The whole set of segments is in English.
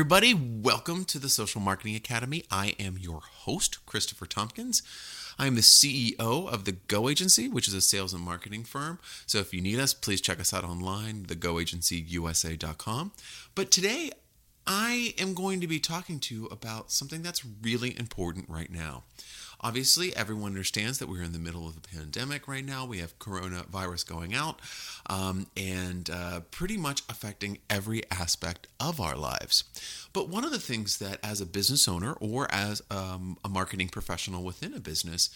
Everybody. Welcome to the Social Marketing Academy. I am your host, Christopher Tompkins. I am the CEO of the Go Agency, which is a sales and marketing firm. So if you need us, please check us out online, thegoagencyusa.com. But today, I am going to be talking to you about something that's really important right now. Obviously, everyone understands that we're in the middle of a pandemic right now. We have coronavirus going out um, and uh, pretty much affecting every aspect of our lives. But one of the things that, as a business owner or as um, a marketing professional within a business,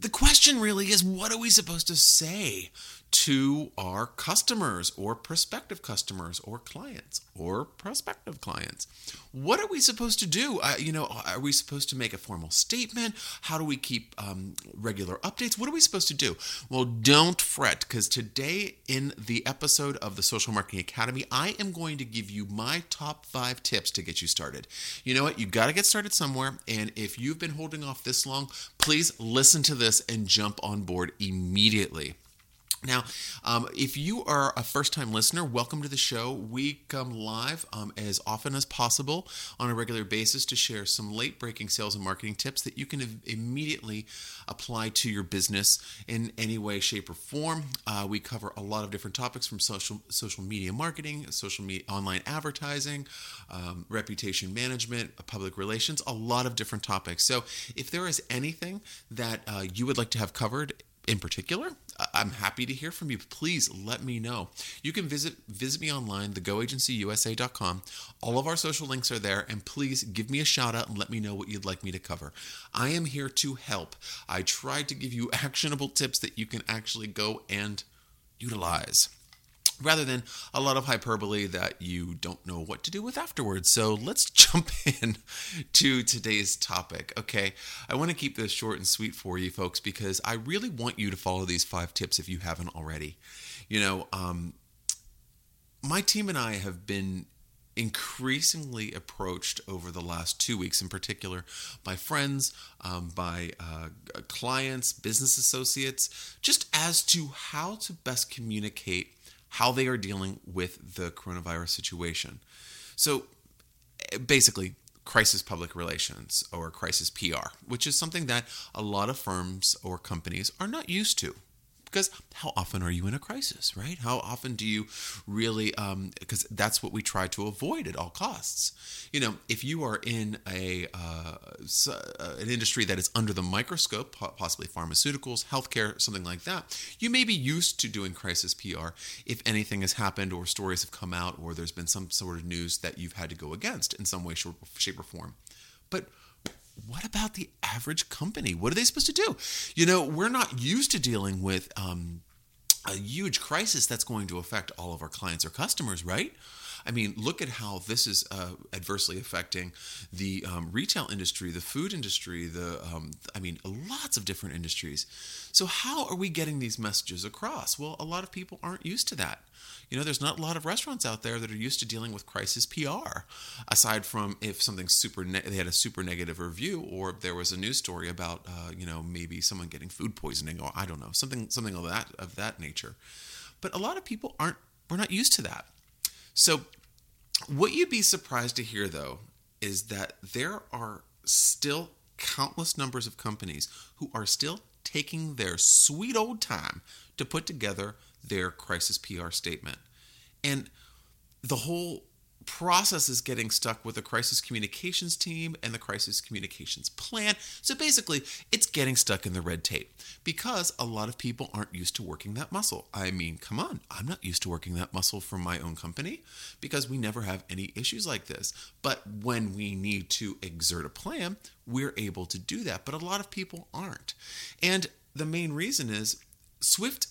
the question really is what are we supposed to say to our customers or prospective customers or clients or prospective clients? What are we supposed to do? Uh, you know, are we supposed to make a formal statement? How do we keep um, regular updates? What are we supposed to do? Well, don't fret because today in the episode of the Social Marketing Academy, I am going to give you my top five tips to get you started. You know what? You got to get started somewhere. And if you've been holding off this long, please listen to this and jump on board immediately. Now, um, if you are a first time listener, welcome to the show. We come live um, as often as possible on a regular basis to share some late breaking sales and marketing tips that you can immediately apply to your business in any way, shape, or form. Uh, we cover a lot of different topics from social, social media marketing, social media, online advertising, um, reputation management, public relations, a lot of different topics. So if there is anything that uh, you would like to have covered, in particular, I'm happy to hear from you. Please let me know. You can visit visit me online, thegoagencyusa.com. All of our social links are there, and please give me a shout out and let me know what you'd like me to cover. I am here to help. I try to give you actionable tips that you can actually go and utilize rather than a lot of hyperbole that you don't know what to do with afterwards. So let's jump in to today's topic. Okay, I want to keep this short and sweet for you folks because I really want you to follow these five tips if you haven't already. You know, um, my team and I have been increasingly approached over the last two weeks in particular by friends um, by uh, clients business associates just as to how to best communicate how they are dealing with the coronavirus situation. So basically, crisis public relations or crisis PR, which is something that a lot of firms or companies are not used to because how often are you in a crisis, right? How often do you really, because um, that's what we try to avoid at all costs. You know, if you are in a uh, uh an industry that is under the microscope, possibly pharmaceuticals, healthcare, something like that, you may be used to doing crisis PR if anything has happened or stories have come out or there's been some sort of news that you've had to go against in some way, shape, or form. But what about the average company? What are they supposed to do? You know, we're not used to dealing with um, a huge crisis that's going to affect all of our clients or customers, right? I mean, look at how this is uh, adversely affecting the um, retail industry, the food industry, the um, I mean, lots of different industries. So how are we getting these messages across? Well, a lot of people aren't used to that. You know, there's not a lot of restaurants out there that are used to dealing with crisis PR, aside from if something super ne- they had a super negative review, or there was a news story about uh, you know maybe someone getting food poisoning, or I don't know something something of that of that nature. But a lot of people aren't we're not used to that. So, what you'd be surprised to hear though is that there are still countless numbers of companies who are still taking their sweet old time to put together their crisis PR statement. And the whole process is getting stuck with the crisis communications team and the crisis communications plan. So basically, it's getting stuck in the red tape because a lot of people aren't used to working that muscle. I mean, come on, I'm not used to working that muscle from my own company because we never have any issues like this. But when we need to exert a plan, we're able to do that. But a lot of people aren't. And the main reason is Swift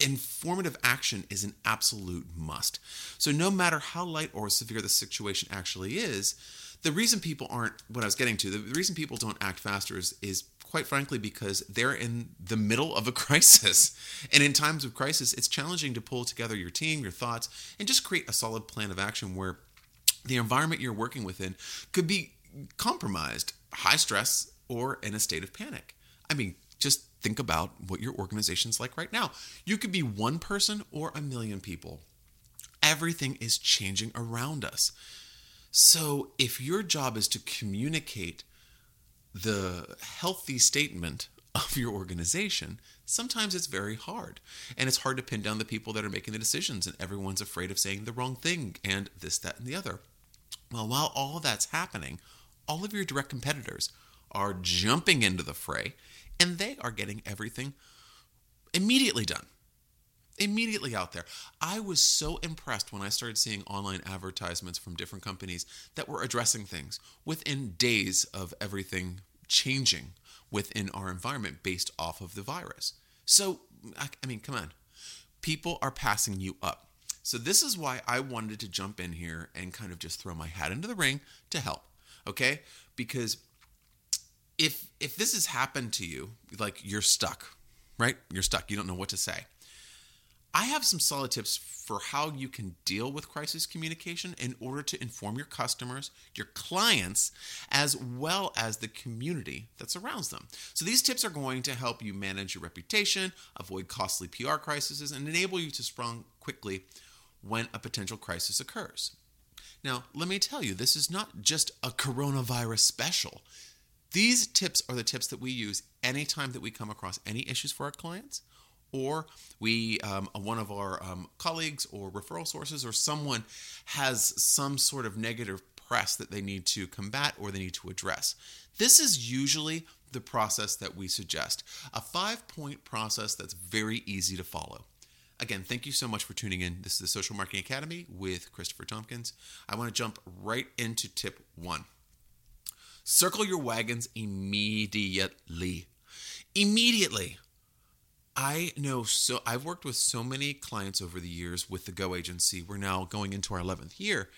informative action is an absolute must. So, no matter how light or severe the situation actually is, the reason people aren't, what I was getting to, the reason people don't act faster is, is quite frankly because they're in the middle of a crisis. And in times of crisis, it's challenging to pull together your team, your thoughts, and just create a solid plan of action where the environment you're working within could be compromised, high stress, or in a state of panic. I mean, just think about what your organization's like right now. You could be one person or a million people. Everything is changing around us. So, if your job is to communicate the healthy statement of your organization, sometimes it's very hard. And it's hard to pin down the people that are making the decisions, and everyone's afraid of saying the wrong thing and this, that, and the other. Well, while all of that's happening, all of your direct competitors are jumping into the fray and they are getting everything immediately done. Immediately out there. I was so impressed when I started seeing online advertisements from different companies that were addressing things within days of everything changing within our environment based off of the virus. So, I mean, come on. People are passing you up. So, this is why I wanted to jump in here and kind of just throw my hat into the ring to help. Okay? Because if if this has happened to you, like you're stuck, right? You're stuck. You don't know what to say. I have some solid tips for how you can deal with crisis communication in order to inform your customers, your clients, as well as the community that surrounds them. So, these tips are going to help you manage your reputation, avoid costly PR crises, and enable you to sprung quickly when a potential crisis occurs. Now, let me tell you, this is not just a coronavirus special. These tips are the tips that we use anytime that we come across any issues for our clients, or we um, one of our um, colleagues or referral sources or someone has some sort of negative press that they need to combat or they need to address. This is usually the process that we suggest a five point process that's very easy to follow. Again, thank you so much for tuning in. This is the Social Marketing Academy with Christopher Tompkins. I want to jump right into tip one. Circle your wagons immediately. Immediately. I know so I've worked with so many clients over the years with the Go agency. We're now going into our 11th year.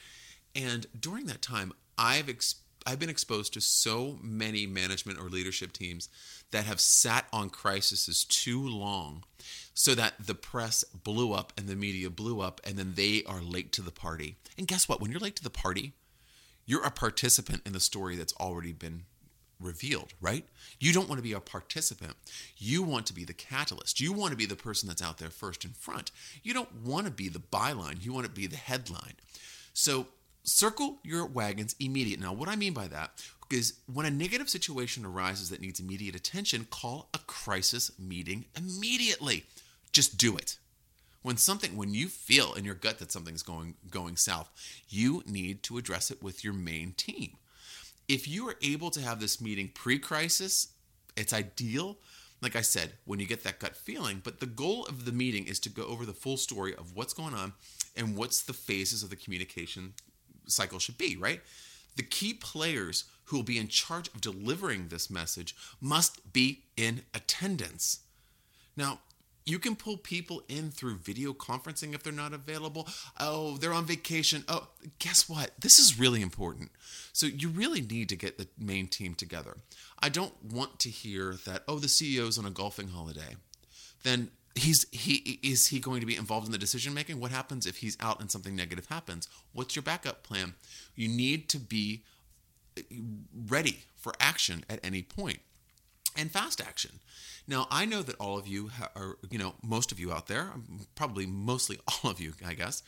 And during that time, I've ex- I've been exposed to so many management or leadership teams that have sat on crises too long so that the press blew up and the media blew up and then they are late to the party. And guess what? When you're late to the party, you're a participant in the story that's already been revealed, right? You don't want to be a participant. You want to be the catalyst. You want to be the person that's out there first in front. You don't want to be the byline. You want to be the headline. So circle your wagons immediate. Now, what I mean by that is when a negative situation arises that needs immediate attention, call a crisis meeting immediately. Just do it when something when you feel in your gut that something's going going south you need to address it with your main team. If you are able to have this meeting pre-crisis it's ideal. Like i said when you get that gut feeling but the goal of the meeting is to go over the full story of what's going on and what's the phases of the communication cycle should be right? The key players who will be in charge of delivering this message must be in attendance. Now you can pull people in through video conferencing if they're not available. Oh, they're on vacation. Oh, guess what? This is really important. So you really need to get the main team together. I don't want to hear that, oh, the CEO's on a golfing holiday. Then he's he is he going to be involved in the decision making? What happens if he's out and something negative happens? What's your backup plan? You need to be ready for action at any point and fast action. Now, I know that all of you are, you know, most of you out there, um, probably mostly all of you, I guess,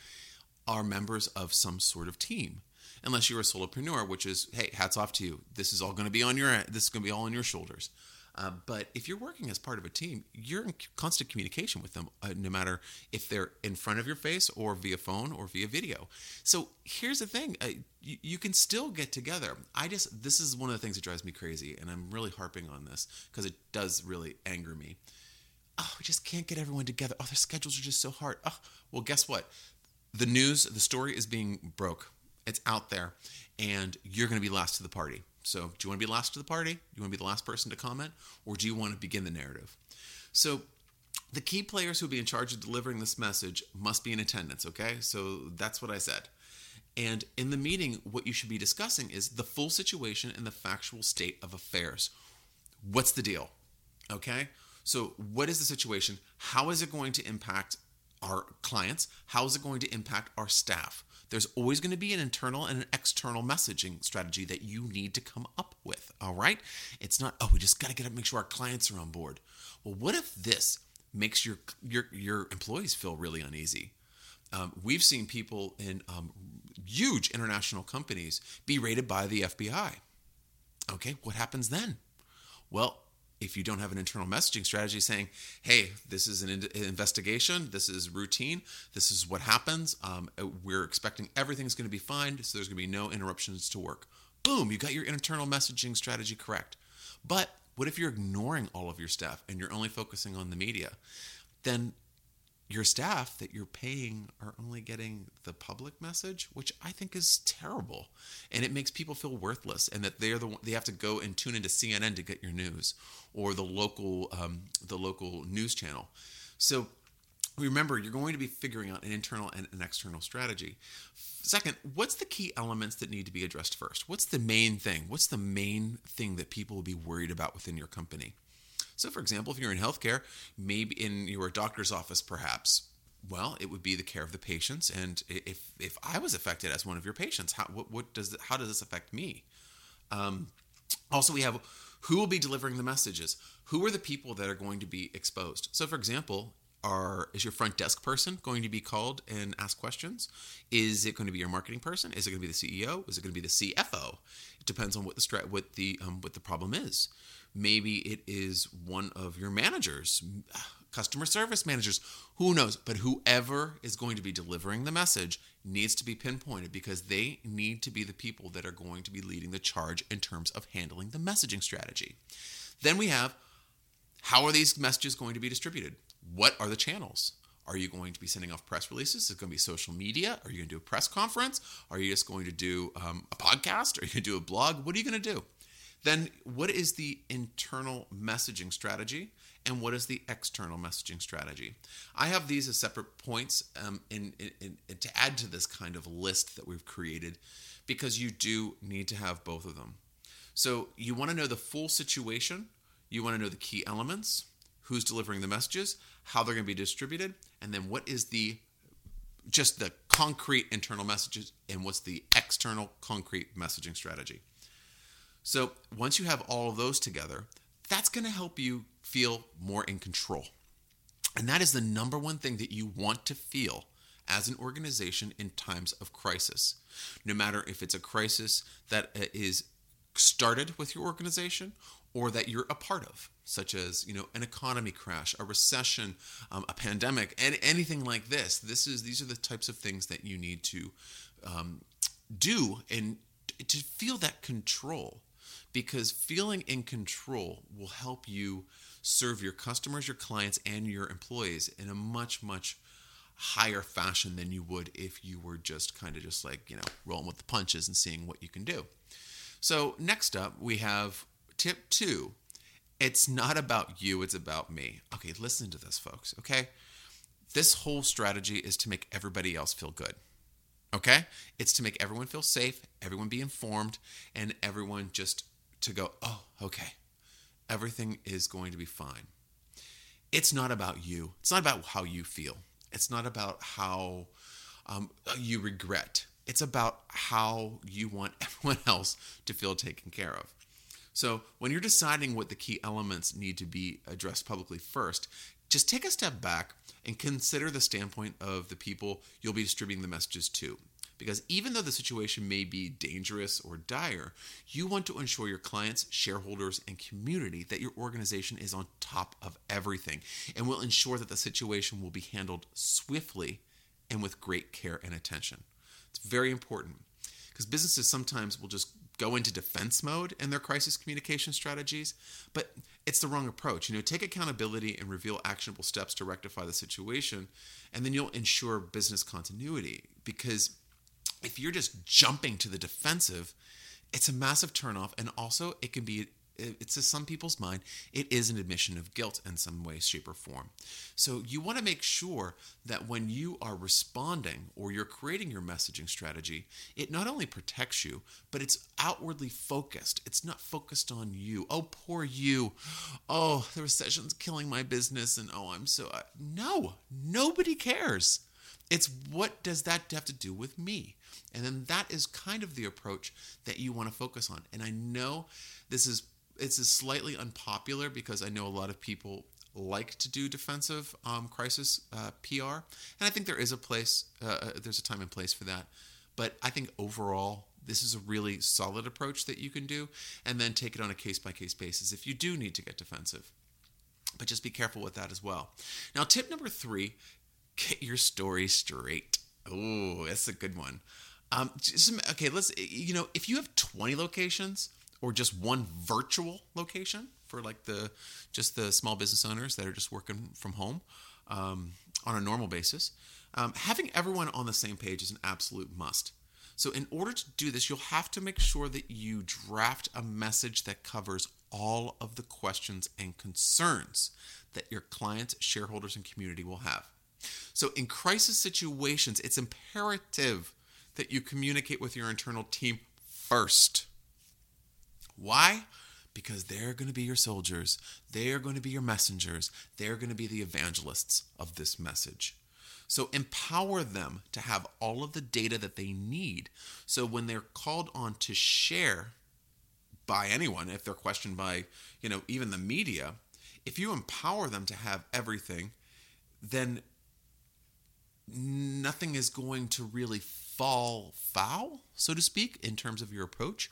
are members of some sort of team. Unless you're a solopreneur, which is, hey, hats off to you. This is all going to be on your, this is going to be all on your shoulders. Uh, but if you're working as part of a team, you're in constant communication with them, uh, no matter if they're in front of your face or via phone or via video. So here's the thing: uh, you, you can still get together. I just this is one of the things that drives me crazy, and I'm really harping on this because it does really anger me. Oh, we just can't get everyone together. Oh, their schedules are just so hard. Oh, well, guess what? The news, the story is being broke. It's out there, and you're going to be last to the party. So, do you want to be last to the party? Do you want to be the last person to comment? Or do you want to begin the narrative? So, the key players who will be in charge of delivering this message must be in attendance, okay? So, that's what I said. And in the meeting, what you should be discussing is the full situation and the factual state of affairs. What's the deal? Okay? So, what is the situation? How is it going to impact our clients? How is it going to impact our staff? There's always going to be an internal and an external messaging strategy that you need to come up with. All right? It's not, oh, we just got to get up, make sure our clients are on board. Well, what if this makes your your your employees feel really uneasy? Um, we've seen people in um, huge international companies be rated by the FBI. Okay, what happens then? Well, if you don't have an internal messaging strategy saying, hey, this is an in- investigation, this is routine, this is what happens, um, we're expecting everything's going to be fine, so there's going to be no interruptions to work. Boom, you got your internal messaging strategy correct. But what if you're ignoring all of your staff and you're only focusing on the media? Then your staff that you're paying are only getting the public message, which I think is terrible, and it makes people feel worthless, and that they're the one, they have to go and tune into CNN to get your news or the local um, the local news channel. So remember, you're going to be figuring out an internal and an external strategy. Second, what's the key elements that need to be addressed first? What's the main thing? What's the main thing that people will be worried about within your company? So, for example, if you're in healthcare, maybe in your doctor's office, perhaps, well, it would be the care of the patients. And if if I was affected as one of your patients, how what, what does how does this affect me? Um, also, we have who will be delivering the messages. Who are the people that are going to be exposed? So, for example, are is your front desk person going to be called and ask questions? Is it going to be your marketing person? Is it going to be the CEO? Is it going to be the CFO? It depends on what the what the um, what the problem is. Maybe it is one of your managers, customer service managers, who knows? But whoever is going to be delivering the message needs to be pinpointed because they need to be the people that are going to be leading the charge in terms of handling the messaging strategy. Then we have how are these messages going to be distributed? What are the channels? Are you going to be sending off press releases? Is it going to be social media? Are you going to do a press conference? Are you just going to do um, a podcast? Are you going to do a blog? What are you going to do? Then, what is the internal messaging strategy and what is the external messaging strategy? I have these as separate points um, in, in, in, to add to this kind of list that we've created because you do need to have both of them. So, you want to know the full situation, you want to know the key elements, who's delivering the messages, how they're going to be distributed, and then what is the just the concrete internal messages and what's the external concrete messaging strategy. So once you have all of those together, that's going to help you feel more in control. And that is the number one thing that you want to feel as an organization in times of crisis. No matter if it's a crisis that uh, started with your organization or that you're a part of, such as you know an economy crash, a recession, um, a pandemic, and anything like this. This is these are the types of things that you need to um, do and to feel that control because feeling in control will help you serve your customers, your clients, and your employees in a much, much higher fashion than you would if you were just kind of just like, you know, rolling with the punches and seeing what you can do. So, next up, we have tip two it's not about you, it's about me. Okay, listen to this, folks, okay? This whole strategy is to make everybody else feel good. Okay? It's to make everyone feel safe, everyone be informed, and everyone just to go, oh, okay, everything is going to be fine. It's not about you. It's not about how you feel. It's not about how um, you regret. It's about how you want everyone else to feel taken care of. So, when you're deciding what the key elements need to be addressed publicly first, just take a step back and consider the standpoint of the people you'll be distributing the messages to. Because even though the situation may be dangerous or dire, you want to ensure your clients, shareholders, and community that your organization is on top of everything and will ensure that the situation will be handled swiftly and with great care and attention. It's very important because businesses sometimes will just go into defense mode in their crisis communication strategies, but it's the wrong approach. You know, take accountability and reveal actionable steps to rectify the situation, and then you'll ensure business continuity because if you're just jumping to the defensive, it's a massive turnoff and also it can be it's to some people's mind, it is an admission of guilt in some way, shape, or form. So you want to make sure that when you are responding or you're creating your messaging strategy, it not only protects you, but it's outwardly focused. It's not focused on you. Oh, poor you. Oh, the recession's killing my business, and oh, I'm so. Uh, no, nobody cares. It's what does that have to do with me? And then that is kind of the approach that you want to focus on. And I know this is it's slightly unpopular because I know a lot of people like to do defensive um, crisis uh, PR, and I think there is a place, uh, uh, there's a time and place for that. But I think overall, this is a really solid approach that you can do, and then take it on a case by case basis if you do need to get defensive. But just be careful with that as well. Now, tip number three get your story straight. Oh, that's a good one. Um, just, okay, let's, you know, if you have 20 locations, or just one virtual location for like the just the small business owners that are just working from home um, on a normal basis. Um, having everyone on the same page is an absolute must. So, in order to do this, you'll have to make sure that you draft a message that covers all of the questions and concerns that your clients, shareholders, and community will have. So, in crisis situations, it's imperative that you communicate with your internal team first. Why? Because they're going to be your soldiers, they're going to be your messengers, they're going to be the evangelists of this message. So empower them to have all of the data that they need. So when they're called on to share by anyone, if they're questioned by, you know, even the media, if you empower them to have everything, then nothing is going to really fall foul, so to speak, in terms of your approach.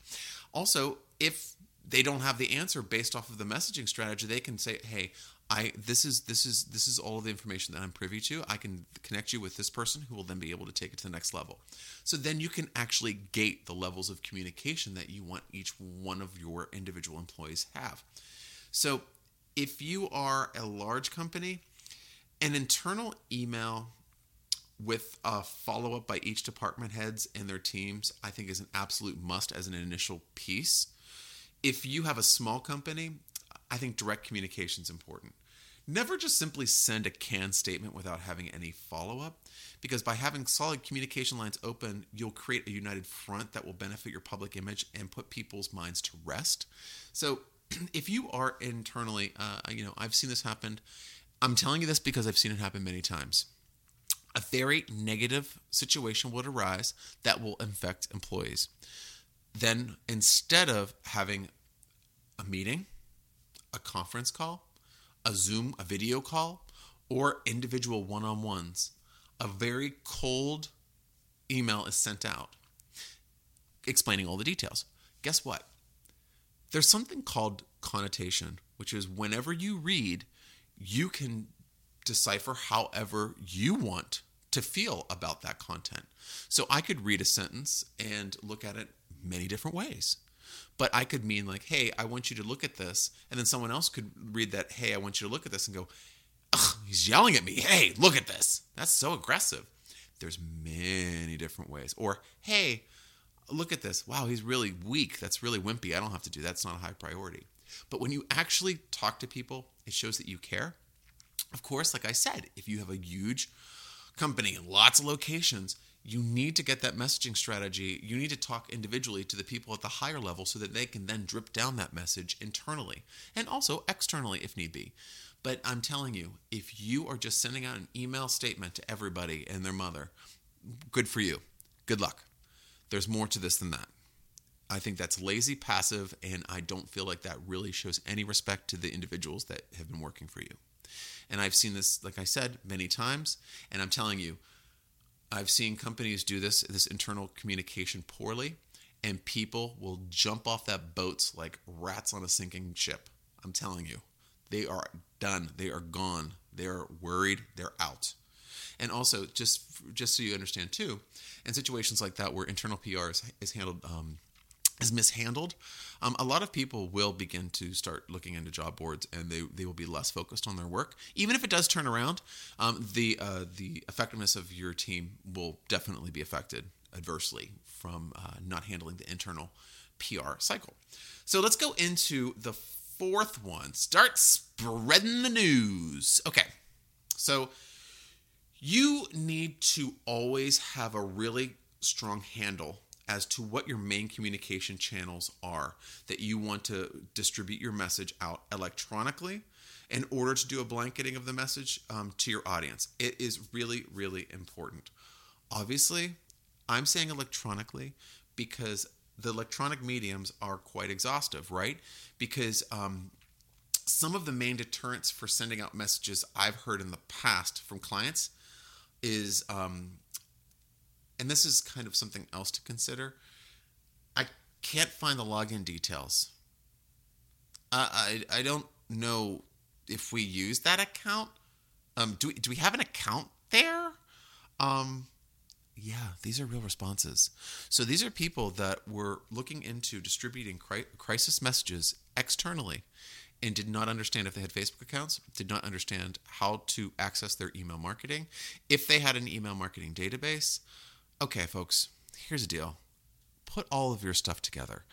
Also, if they don't have the answer based off of the messaging strategy, they can say, "Hey, I this is this is this is all the information that I'm privy to. I can connect you with this person who will then be able to take it to the next level." So then you can actually gate the levels of communication that you want each one of your individual employees have. So if you are a large company, an internal email with a follow up by each department heads and their teams, I think is an absolute must as an initial piece. If you have a small company, I think direct communication is important. Never just simply send a canned statement without having any follow up, because by having solid communication lines open, you'll create a united front that will benefit your public image and put people's minds to rest. So, if you are internally, uh, you know, I've seen this happen. I'm telling you this because I've seen it happen many times a very negative situation would arise that will infect employees. Then, instead of having a meeting, a conference call, a Zoom, a video call, or individual one on ones, a very cold email is sent out explaining all the details. Guess what? There's something called connotation, which is whenever you read, you can decipher however you want to feel about that content. So I could read a sentence and look at it many different ways. But I could mean like, hey, I want you to look at this. And then someone else could read that, hey, I want you to look at this and go, he's yelling at me. Hey, look at this. That's so aggressive. There's many different ways. Or, hey, look at this. Wow, he's really weak. That's really wimpy. I don't have to do that. It's not a high priority. But when you actually talk to people, it shows that you care. Of course, like I said, if you have a huge company, lots of locations, you need to get that messaging strategy. You need to talk individually to the people at the higher level so that they can then drip down that message internally and also externally if need be. But I'm telling you, if you are just sending out an email statement to everybody and their mother, good for you. Good luck. There's more to this than that. I think that's lazy, passive, and I don't feel like that really shows any respect to the individuals that have been working for you. And I've seen this, like I said, many times. And I'm telling you, I've seen companies do this, this internal communication poorly, and people will jump off that boats like rats on a sinking ship. I'm telling you, they are done. They are gone. They're worried. They're out. And also, just just so you understand too, in situations like that where internal PR is, is handled um, is mishandled, um, a lot of people will begin to start looking into job boards, and they, they will be less focused on their work. Even if it does turn around, um, the uh, the effectiveness of your team will definitely be affected adversely from uh, not handling the internal PR cycle. So let's go into the fourth one. Start spreading the news. Okay, so you need to always have a really strong handle as to what your main communication channels are that you want to distribute your message out electronically in order to do a blanketing of the message um, to your audience. It is really, really important. Obviously, I'm saying electronically because the electronic mediums are quite exhaustive, right? Because um, some of the main deterrents for sending out messages I've heard in the past from clients is, um, and this is kind of something else to consider. I can't find the login details. I I, I don't know if we use that account. Um, do we, do we have an account there? Um, yeah, these are real responses. So these are people that were looking into distributing crisis messages externally and did not understand if they had Facebook accounts, did not understand how to access their email marketing. If they had an email marketing database, okay, folks, here's a deal put all of your stuff together.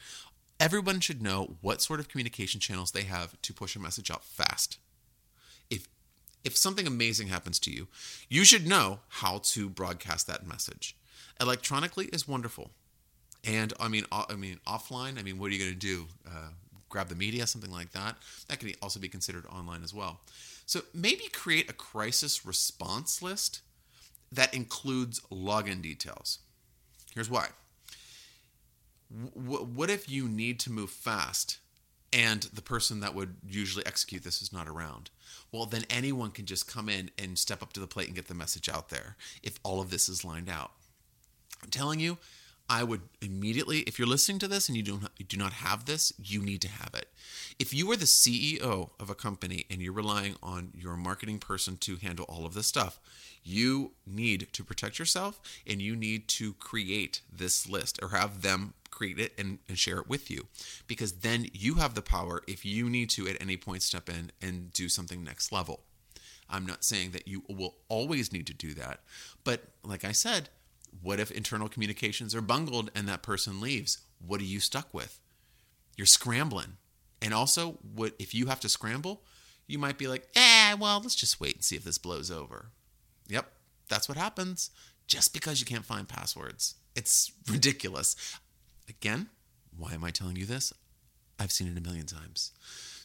Everyone should know what sort of communication channels they have to push a message out fast. If if something amazing happens to you, you should know how to broadcast that message. Electronically is wonderful, and I mean, I mean offline. I mean, what are you going to do? Uh, grab the media, something like that. That can also be considered online as well. So maybe create a crisis response list that includes login details. Here's why. W- what if you need to move fast and the person that would usually execute this is not around? Well, then anyone can just come in and step up to the plate and get the message out there if all of this is lined out. I'm telling you, I would immediately, if you're listening to this and you don't you do not have this, you need to have it. If you are the CEO of a company and you're relying on your marketing person to handle all of this stuff, you need to protect yourself and you need to create this list or have them create it and, and share it with you because then you have the power if you need to at any point step in and do something next level. I'm not saying that you will always need to do that, but like I said, what if internal communications are bungled and that person leaves? What are you stuck with? You're scrambling. And also, what if you have to scramble? You might be like, "Eh, well, let's just wait and see if this blows over." Yep, that's what happens just because you can't find passwords. It's ridiculous. Again, why am I telling you this? I've seen it a million times.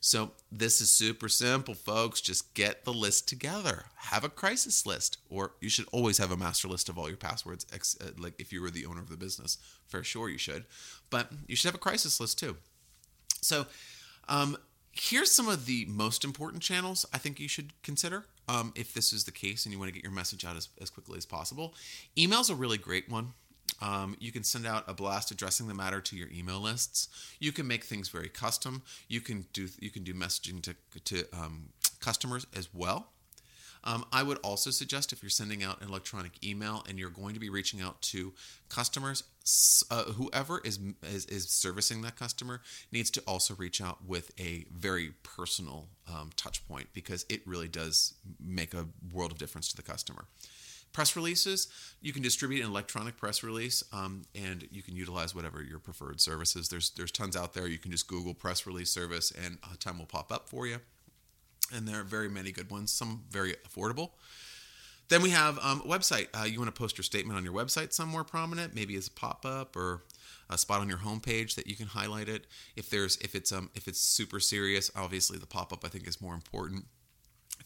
So this is super simple, folks. Just get the list together. Have a crisis list, or you should always have a master list of all your passwords. Uh, like if you were the owner of the business, for sure you should. But you should have a crisis list too. So um, here's some of the most important channels I think you should consider um, if this is the case and you want to get your message out as, as quickly as possible. Email's a really great one. Um, you can send out a blast addressing the matter to your email lists. You can make things very custom. You can do you can do messaging to to um, customers as well. Um, I would also suggest if you're sending out an electronic email and you're going to be reaching out to customers, uh, whoever is, is, is servicing that customer needs to also reach out with a very personal um, touch point because it really does make a world of difference to the customer. Press releases, you can distribute an electronic press release, um, and you can utilize whatever your preferred services. There's there's tons out there. You can just Google press release service, and a ton will pop up for you. And there are very many good ones. Some very affordable. Then we have um, website. Uh, you want to post your statement on your website somewhere prominent, maybe as a pop up or a spot on your homepage that you can highlight it. If there's if it's um if it's super serious, obviously the pop up I think is more important.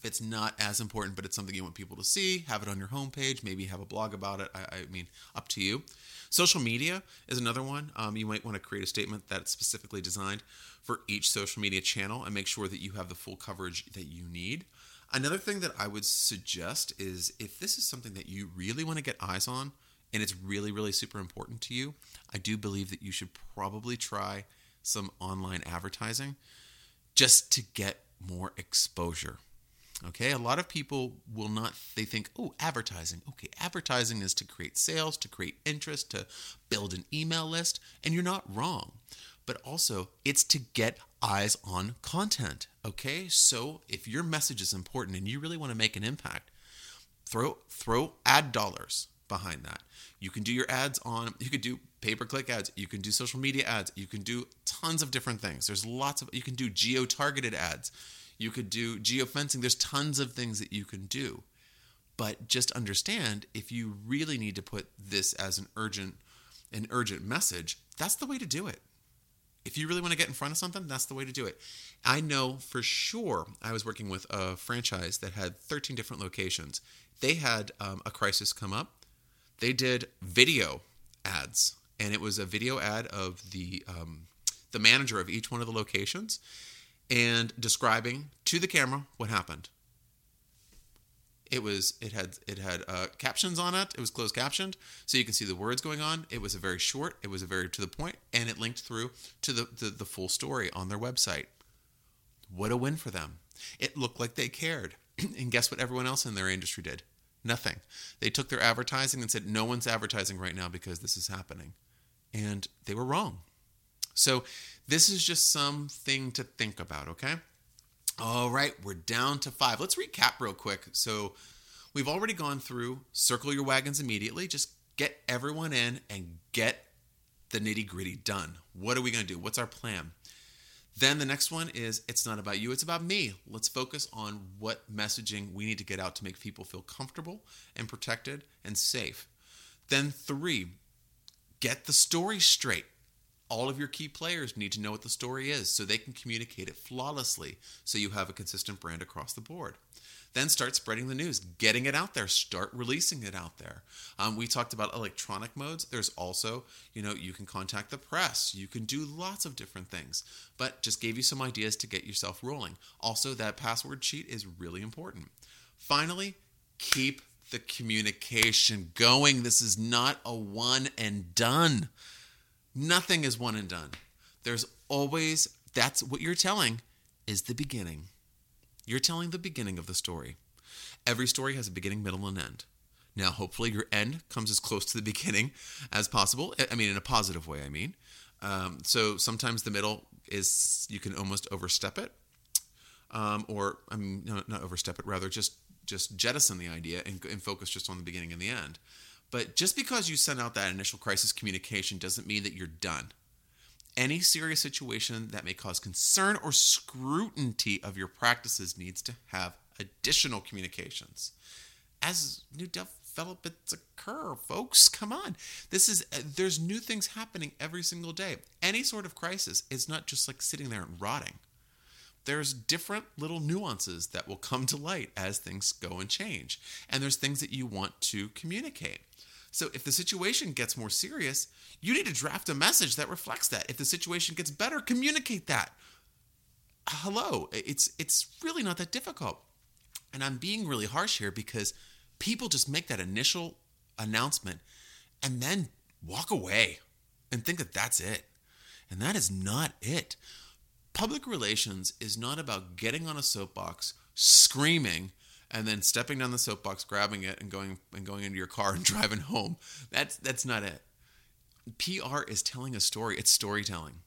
If it's not as important, but it's something you want people to see, have it on your homepage. Maybe have a blog about it. I, I mean, up to you. Social media is another one. Um, you might want to create a statement that's specifically designed for each social media channel and make sure that you have the full coverage that you need. Another thing that I would suggest is if this is something that you really want to get eyes on and it's really, really super important to you, I do believe that you should probably try some online advertising just to get more exposure. Okay, a lot of people will not, they think, oh, advertising. Okay, advertising is to create sales, to create interest, to build an email list, and you're not wrong. But also, it's to get eyes on content. Okay, so if your message is important and you really want to make an impact, throw throw ad dollars behind that. You can do your ads on, you could do pay per click ads, you can do social media ads, you can do tons of different things. There's lots of, you can do geo targeted ads you could do geofencing. There's tons of things that you can do. But just understand if you really need to put this as an urgent an urgent message, that's the way to do it. If you really want to get in front of something, that's the way to do it. I know for sure I was working with a franchise that had 13 different locations. They had um, a crisis come up. They did video ads, and it was a video ad of the um, the manager of each one of the locations and describing to the camera what happened. It was it had it had uh, captions on it. It was closed captioned, so you can see the words going on. It was a very short. It was a very to the point, and it linked through to the, the, the full story on their website. What a win for them! It looked like they cared, and guess what? Everyone else in their industry did nothing. They took their advertising and said, "No one's advertising right now because this is happening," and they were wrong. So this is just something to think about, okay? All right, we're down to five. Let's recap real quick. So we've already gone through circle your wagons immediately. Just get everyone in and get the nitty gritty done. What are we going to do? What's our plan? Then the next one is it's not about you, it's about me. Let's focus on what messaging we need to get out to make people feel comfortable and protected and safe. Then, three, get the story straight all of your key players need to know what the story is so they can communicate it flawlessly so you have a consistent brand across the board. Then start spreading the news getting it out there start releasing it out there. Um, we talked about electronic modes. There's also you know you can contact the press. You can do lots of different things but just gave you some ideas to get yourself rolling. Also that password sheet is really important. Finally keep the communication going. This is not a one and done Nothing is one and done. There's always, that's what you're telling is the beginning. You're telling the beginning of the story. Every story has a beginning, middle, and end. Now, hopefully, your end comes as close to the beginning as possible. I mean, in a positive way, I mean. Um, so sometimes the middle is, you can almost overstep it. Um, or, I mean, no, not overstep it, rather just just jettison the idea and, and focus just on the beginning and the end. But just because you send out that initial crisis communication doesn't mean that you're done. Any serious situation that may cause concern or scrutiny of your practices needs to have additional communications. As new developments occur, folks, come on. This is uh, there's new things happening every single day. Any sort of crisis is not just like sitting there and rotting. There's different little nuances that will come to light as things go and change. And there's things that you want to communicate. So if the situation gets more serious, you need to draft a message that reflects that. If the situation gets better, communicate that. Hello, it's it's really not that difficult. And I'm being really harsh here because people just make that initial announcement and then walk away and think that that's it. And that is not it. Public relations is not about getting on a soapbox, screaming, and then stepping down the soapbox, grabbing it, and going and going into your car and driving home. That's that's not it. PR is telling a story. It's storytelling.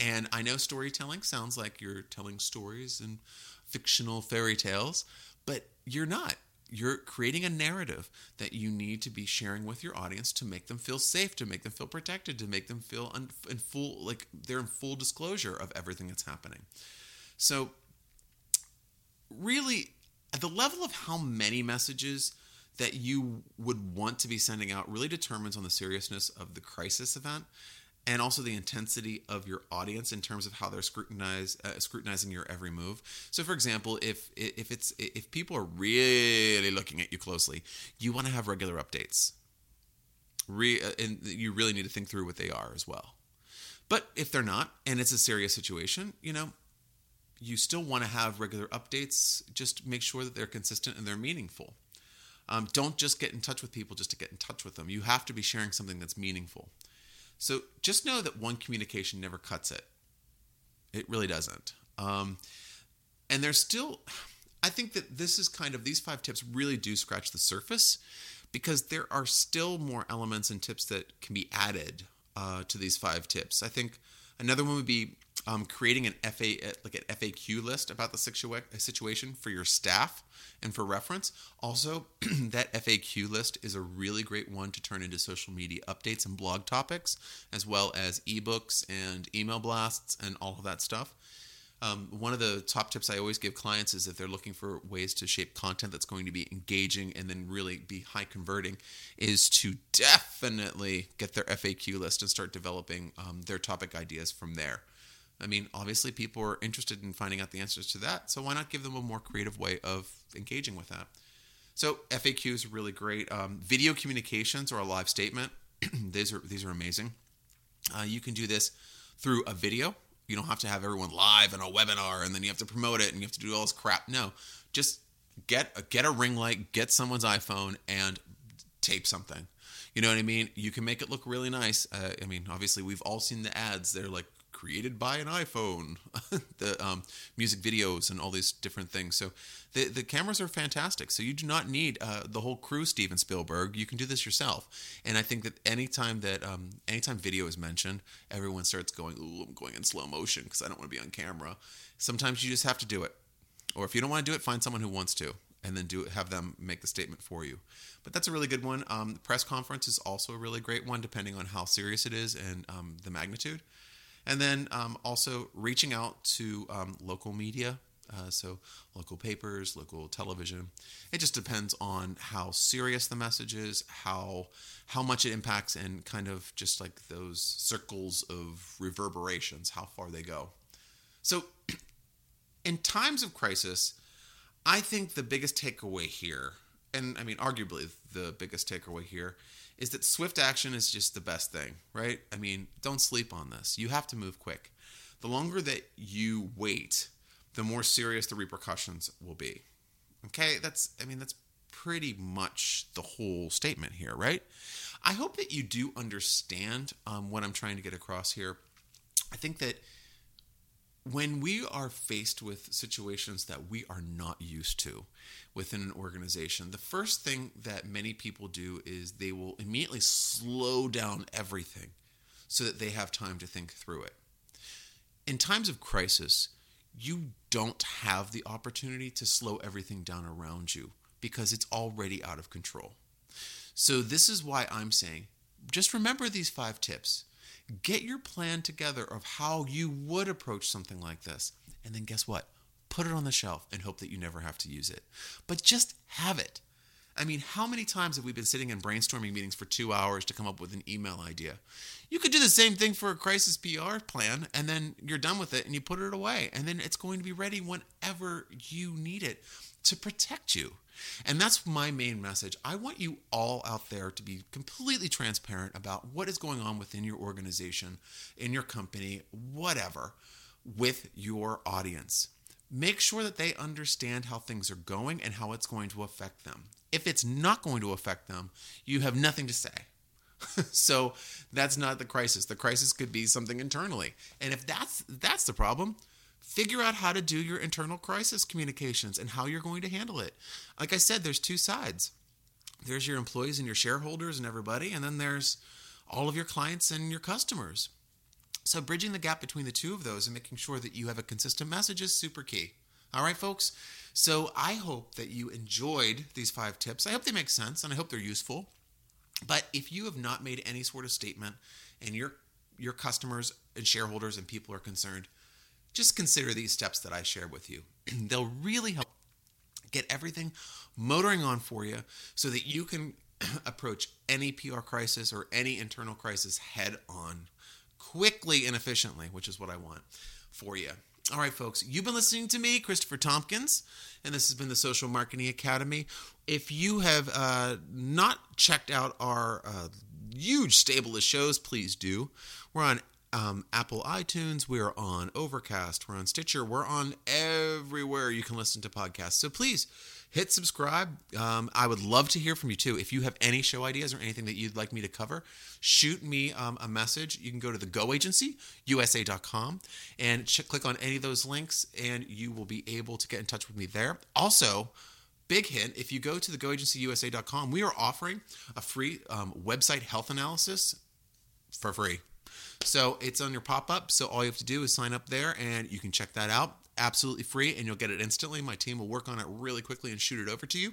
And I know storytelling sounds like you're telling stories and fictional fairy tales, but you're not. You're creating a narrative that you need to be sharing with your audience to make them feel safe, to make them feel protected, to make them feel un- in full like they're in full disclosure of everything that's happening. So really at the level of how many messages that you would want to be sending out really determines on the seriousness of the crisis event and also the intensity of your audience in terms of how they're uh, scrutinizing your every move. So, for example, if if it's if people are really looking at you closely, you want to have regular updates. Re, uh, and you really need to think through what they are as well. But if they're not, and it's a serious situation, you know, you still want to have regular updates. Just make sure that they're consistent and they're meaningful. Um, don't just get in touch with people just to get in touch with them. You have to be sharing something that's meaningful. So just know that one communication never cuts it. It really doesn't. Um, and there's still, I think that this is kind of, these five tips really do scratch the surface because there are still more elements and tips that can be added uh, to these five tips. I think another one would be um, creating an FA like an FAQ list about the situa- situation for your staff and for reference. Also, that FAQ list is a really great one to turn into social media updates and blog topics, as well as ebooks and email blasts and all of that stuff. Um, one of the top tips I always give clients is if they're looking for ways to shape content that's going to be engaging and then really be high converting, is to definitely get their FAQ list and start developing um, their topic ideas from there. I mean, obviously, people are interested in finding out the answers to that, so why not give them a more creative way of engaging with that? So FAQ is really great. Um, video communications or a live statement; these are these are amazing. Uh, you can do this through a video you don't have to have everyone live in a webinar and then you have to promote it and you have to do all this crap. No, just get a, get a ring light, get someone's iPhone, and tape something. You know what I mean? You can make it look really nice. Uh, I mean, obviously, we've all seen the ads. They're like created by an iPhone, the um, music videos and all these different things. So the the cameras are fantastic. So you do not need uh, the whole crew, Steven Spielberg. You can do this yourself. And I think that anytime that um, anytime video is mentioned, everyone starts going, "Ooh, I'm going in slow motion because I don't want to be on camera." Sometimes you just have to do it, or if you don't want to do it, find someone who wants to and then do have them make the statement for you. But that's a really good one. Um, the press conference is also a really great one, depending on how serious it is and um, the magnitude. And then um, also reaching out to um, local media, uh, so local papers, local television. It just depends on how serious the message is, how how much it impacts, and kind of just like those circles of reverberations, how far they go. So, in times of crisis, I think the biggest takeaway here, and I mean arguably the biggest takeaway here, is that swift action is just the best thing, right? I mean, don't sleep on this. You have to move quick. The longer that you wait, the more serious the repercussions will be. Okay, that's, I mean, that's pretty much the whole statement here, right? I hope that you do understand um, what I'm trying to get across here. I think that when we are faced with situations that we are not used to within an organization, the first thing that many people do is they will immediately slow down everything so that they have time to think through it. In times of crisis, you don't have the opportunity to slow everything down around you because it's already out of control. So, this is why I'm saying just remember these five tips Get your plan together of how you would approach something like this. And then guess what? Put it on the shelf and hope that you never have to use it. But just have it. I mean, how many times have we been sitting in brainstorming meetings for two hours to come up with an email idea? You could do the same thing for a crisis PR plan, and then you're done with it and you put it away, and then it's going to be ready whenever you need it to protect you. And that's my main message. I want you all out there to be completely transparent about what is going on within your organization, in your company, whatever, with your audience. Make sure that they understand how things are going and how it's going to affect them. If it's not going to affect them, you have nothing to say. so that's not the crisis. The crisis could be something internally. And if that's that's the problem, figure out how to do your internal crisis communications and how you're going to handle it. Like I said, there's two sides there's your employees and your shareholders and everybody, and then there's all of your clients and your customers. So, bridging the gap between the two of those and making sure that you have a consistent message is super key. All right, folks? So, I hope that you enjoyed these five tips. I hope they make sense and I hope they're useful. But if you have not made any sort of statement and your your customers and shareholders and people are concerned, just consider these steps that I shared with you. They'll really help get everything motoring on for you so that you can approach any PR crisis or any internal crisis head on quickly and efficiently, which is what I want for you. All right, folks, you've been listening to me, Christopher Tompkins, and this has been the Social Marketing Academy. If you have uh, not checked out our uh, huge stable of shows, please do. We're on um, Apple iTunes. We're on Overcast. We're on Stitcher. We're on everywhere you can listen to podcasts. So please hit subscribe. Um, I would love to hear from you too. If you have any show ideas or anything that you'd like me to cover, shoot me um, a message. You can go to the Go Agency, USA.com, and ch- click on any of those links, and you will be able to get in touch with me there. Also, big hint if you go to the goagencyusa.com we are offering a free um, website health analysis for free so it's on your pop-up so all you have to do is sign up there and you can check that out absolutely free and you'll get it instantly my team will work on it really quickly and shoot it over to you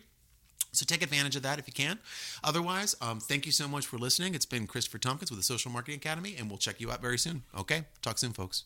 so take advantage of that if you can. Otherwise, um, thank you so much for listening. It's been Christopher Tompkins with the Social Marketing Academy, and we'll check you out very soon. Okay, talk soon, folks.